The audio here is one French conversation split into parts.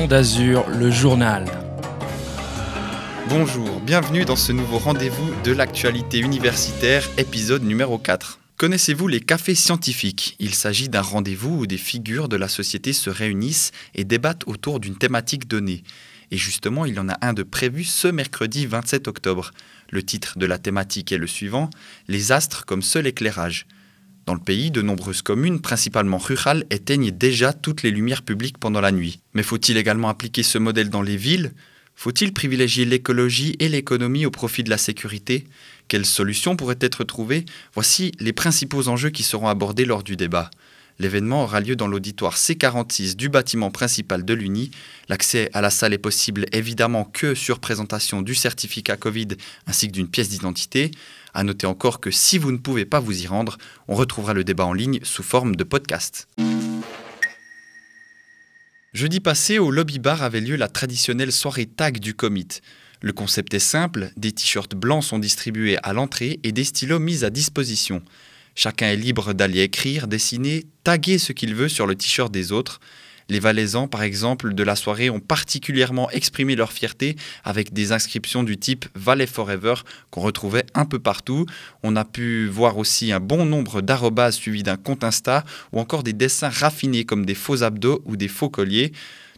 Onde le journal. Bonjour, bienvenue dans ce nouveau rendez-vous de l'actualité universitaire, épisode numéro 4. Connaissez-vous les cafés scientifiques? Il s'agit d'un rendez-vous où des figures de la société se réunissent et débattent autour d'une thématique donnée. Et justement, il y en a un de prévu ce mercredi 27 octobre. Le titre de la thématique est le suivant Les astres comme seul éclairage. Dans le pays, de nombreuses communes, principalement rurales, éteignent déjà toutes les lumières publiques pendant la nuit. Mais faut-il également appliquer ce modèle dans les villes? Faut-il privilégier l'écologie et l'économie au profit de la sécurité? Quelles solutions pourraient être trouvées? Voici les principaux enjeux qui seront abordés lors du débat. L'événement aura lieu dans l'auditoire C46 du bâtiment principal de l'Uni. L'accès à la salle est possible évidemment que sur présentation du certificat Covid ainsi que d'une pièce d'identité. À noter encore que si vous ne pouvez pas vous y rendre, on retrouvera le débat en ligne sous forme de podcast. Jeudi passé, au lobby bar avait lieu la traditionnelle soirée tag du Commit. Le concept est simple, des t-shirts blancs sont distribués à l'entrée et des stylos mis à disposition. Chacun est libre d'aller écrire, dessiner, taguer ce qu'il veut sur le t-shirt des autres. Les Valaisans, par exemple, de la soirée ont particulièrement exprimé leur fierté avec des inscriptions du type Valais Forever qu'on retrouvait un peu partout. On a pu voir aussi un bon nombre d'arrobas suivis d'un compte Insta ou encore des dessins raffinés comme des faux abdos ou des faux colliers.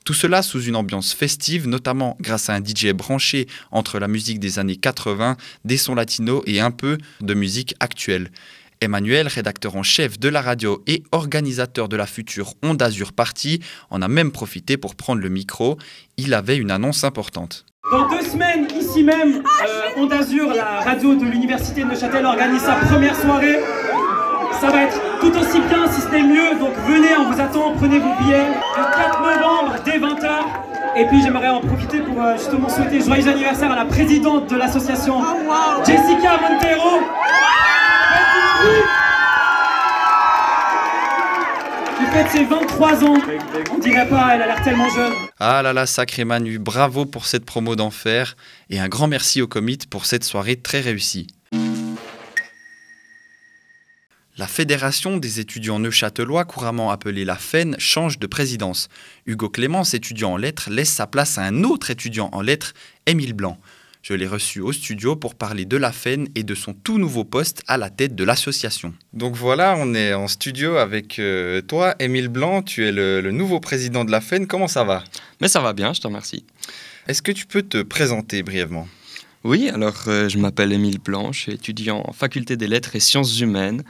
Tout cela sous une ambiance festive, notamment grâce à un DJ branché entre la musique des années 80, des sons latinos et un peu de musique actuelle. Emmanuel, rédacteur en chef de la radio et organisateur de la future Onde Azur Party, en a même profité pour prendre le micro. Il avait une annonce importante. Dans deux semaines, ici même, euh, Onde Azur, la radio de l'Université de Neuchâtel, organise sa première soirée. Ça va être tout aussi bien, si ce n'est mieux. Donc venez, on vous attend, prenez vos billets. Le 4 novembre, dès 20h. Et puis j'aimerais en profiter pour euh, justement souhaiter joyeux anniversaire à la présidente de l'association, Jessica Montero. Qui fête ses 23 ans. On dirait pas, elle a l'air tellement jeune. Ah là là, sacré Manu, bravo pour cette promo d'enfer et un grand merci au comit pour cette soirée très réussie. La Fédération des étudiants neuchâtelois, couramment appelée la FEN, change de présidence. Hugo Clémence, étudiant en lettres, laisse sa place à un autre étudiant en lettres, Émile Blanc. Je l'ai reçu au studio pour parler de la FEN et de son tout nouveau poste à la tête de l'association. Donc voilà, on est en studio avec euh, toi, Émile Blanc. Tu es le, le nouveau président de la FEN. Comment ça va? Mais ça va bien, je te remercie. Est-ce que tu peux te présenter brièvement? Oui, alors euh, je m'appelle Émile Blanc, je suis étudiant en faculté des lettres et sciences humaines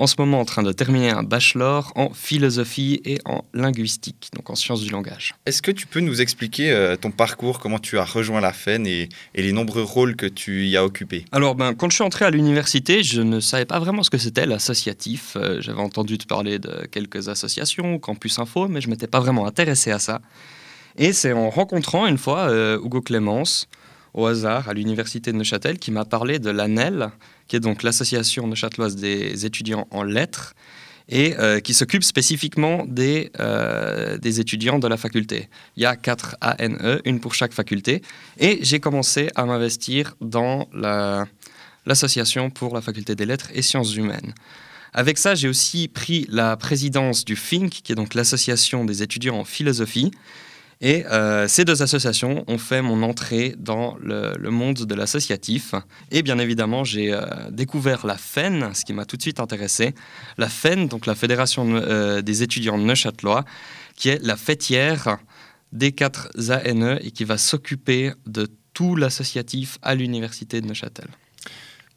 en ce moment en train de terminer un bachelor en philosophie et en linguistique, donc en sciences du langage. Est-ce que tu peux nous expliquer euh, ton parcours, comment tu as rejoint la FEN et, et, les nombreux rôles que tu y as occupés? Alors, ben, quand je suis entré à l'université, je ne savais pas vraiment ce que c'était l'associatif. Euh, J'avais entendu te parler de quelques associations, Campus Info, mais je ne m'étais pas vraiment intéressé à ça. Et c'est en rencontrant une fois euh, Hugo Clémence, au hasard, à l'université de Neuchâtel, qui m'a parlé de l'ANEL, qui est donc l'association neuchâteloise des étudiants en lettres, et euh, qui s'occupe spécifiquement des, euh, des étudiants de la faculté. Il y a quatre ANE, une pour chaque faculté, et j'ai commencé à m'investir dans l'association la, pour la faculté des lettres et sciences humaines. Avec ça, j'ai aussi pris la présidence du FINC, qui est donc l'association des étudiants en philosophie, et euh, ces deux associations ont fait mon entrée dans le, monde de l'associatif. Et bien évidemment, j'ai euh, découvert la FEN, ce qui m'a tout de suite intéressé. La FEN, donc la Fédération euh, des étudiants neuchâtelois, qui est la fêtière des quatre ANE et qui va s'occuper de tout l'associatif à l'université de Neuchâtel.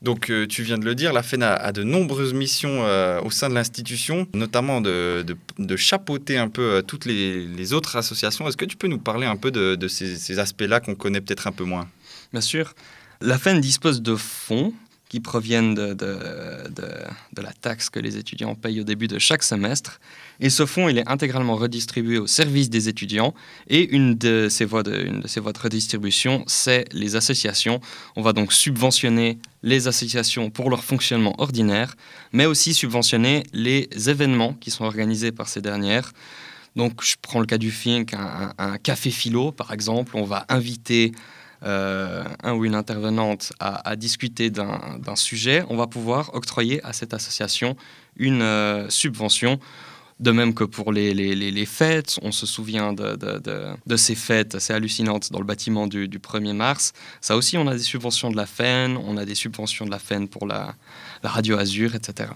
Donc, euh, tu viens de le dire, la FEN a, de nombreuses missions euh, au sein de l'institution, notamment de, chapeauter un peu euh, toutes les, autres associations. Est-ce que tu peux nous parler un peu de, de ces, ces aspects-là qu'on connaît peut-être un peu moins? Bien sûr. La FEN dispose de fonds qui proviennent de, de, de, la taxe que les étudiants payent au début de chaque semestre. Et ce fonds, il est intégralement redistribué au service des étudiants. Et une de ces voies de, une ces voies redistribution, c'est les associations. On va donc subventionner les associations pour leur fonctionnement ordinaire, mais aussi subventionner les événements qui sont organisés par ces dernières. Donc, je prends le cas du FINC, un, un, café philo, par exemple. On va inviter un ou une intervenante à, à discuter d'un sujet, on va pouvoir octroyer à cette association une euh, subvention. De même que pour les, les, les, fêtes, on se souvient de, de, de, ces fêtes assez hallucinantes dans le bâtiment du, du, 1er mars. Ça aussi, on a des subventions de la FEN, on a des subventions de la FEN pour la, la radio Azur, etc.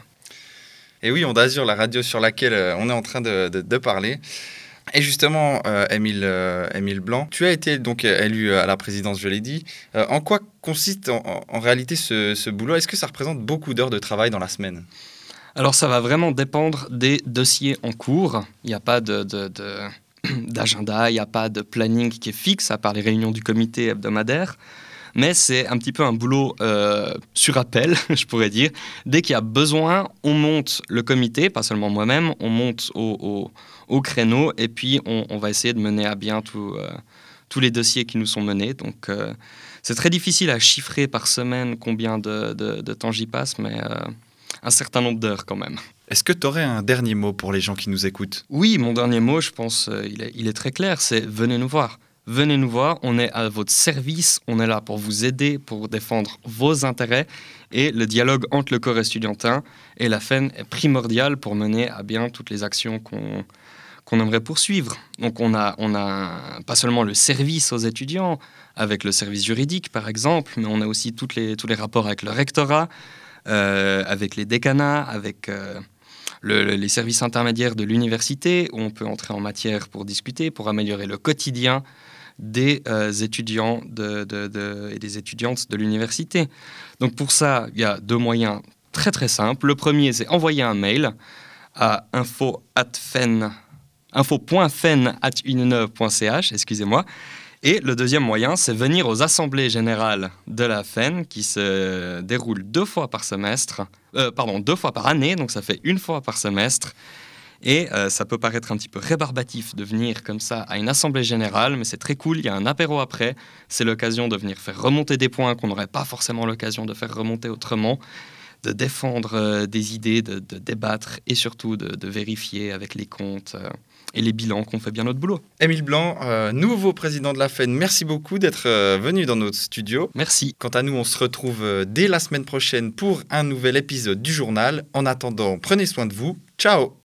Et oui, on Azur, la radio sur laquelle euh, on est en train de, parler. Et justement, euh, Émile, euh, Émile, Blanc, tu as été donc élu à la présidence, je l'ai dit. en quoi consiste en, réalité ce, ce boulot? Est-ce que ça représente beaucoup d'heures de travail dans la semaine? Alors ça va vraiment dépendre des dossiers en cours. Il n'y a pas de, d'agenda, il n'y a pas de planning qui est fixe, à part les réunions du comité hebdomadaire. Mais c'est un petit peu un boulot euh, sur appel, je pourrais dire. Dès qu'il y a besoin, on monte le comité, pas seulement moi-même, on monte au, créneau et puis on, va essayer de mener à bien euh, tous les dossiers qui nous sont menés. Donc euh, c'est très difficile à chiffrer par semaine combien de, de temps j'y passe, mais un certain nombre d'heures quand même. Est-ce que tu aurais un dernier mot pour les gens qui nous écoutent? Oui, mon dernier mot, je pense, il, est, il est très clair, c'est venez nous voir. Venez nous voir, on est à votre service, on est là pour vous aider, pour défendre vos intérêts. Et le dialogue entre le corps estudiantin et la FEN est primordial pour mener à bien toutes les actions qu'on qu'on aimerait poursuivre. Donc on a, on a pas seulement le service aux étudiants, avec le service juridique par exemple, mais on a aussi toutes les, tous les rapports avec le rectorat, euh, avec les décanats, avec euh, les services intermédiaires de l'université, où on peut entrer en matière pour discuter, pour améliorer le quotidien des euh, étudiants et des étudiantes de l'université. Donc pour ça, il y a deux moyens très très simples. Le premier, c'est envoyer un mail à info.fen info.fen.ch, excusez-moi, et le deuxième moyen, c'est venir aux assemblées générales de la FEN qui se déroulent deux fois par semestre, euh, pardon, deux fois par année, donc ça fait une fois par semestre. Et euh, ça peut paraître un petit peu rébarbatif de venir comme ça à une assemblée générale, mais c'est très cool. Il y a un apéro après. C'est l'occasion de venir faire remonter des points qu'on n'aurait pas forcément l'occasion de faire remonter autrement, de défendre euh, des idées, de, débattre et surtout de, vérifier avec les comptes et les bilans qu'on fait bien notre boulot. Émile Blanc, euh, nouveau président de la FEN, merci beaucoup d'être euh, venu dans notre studio. Merci. Quant à nous, on se retrouve euh, dès la semaine prochaine pour un nouvel épisode du journal. En attendant, prenez soin de vous. Ciao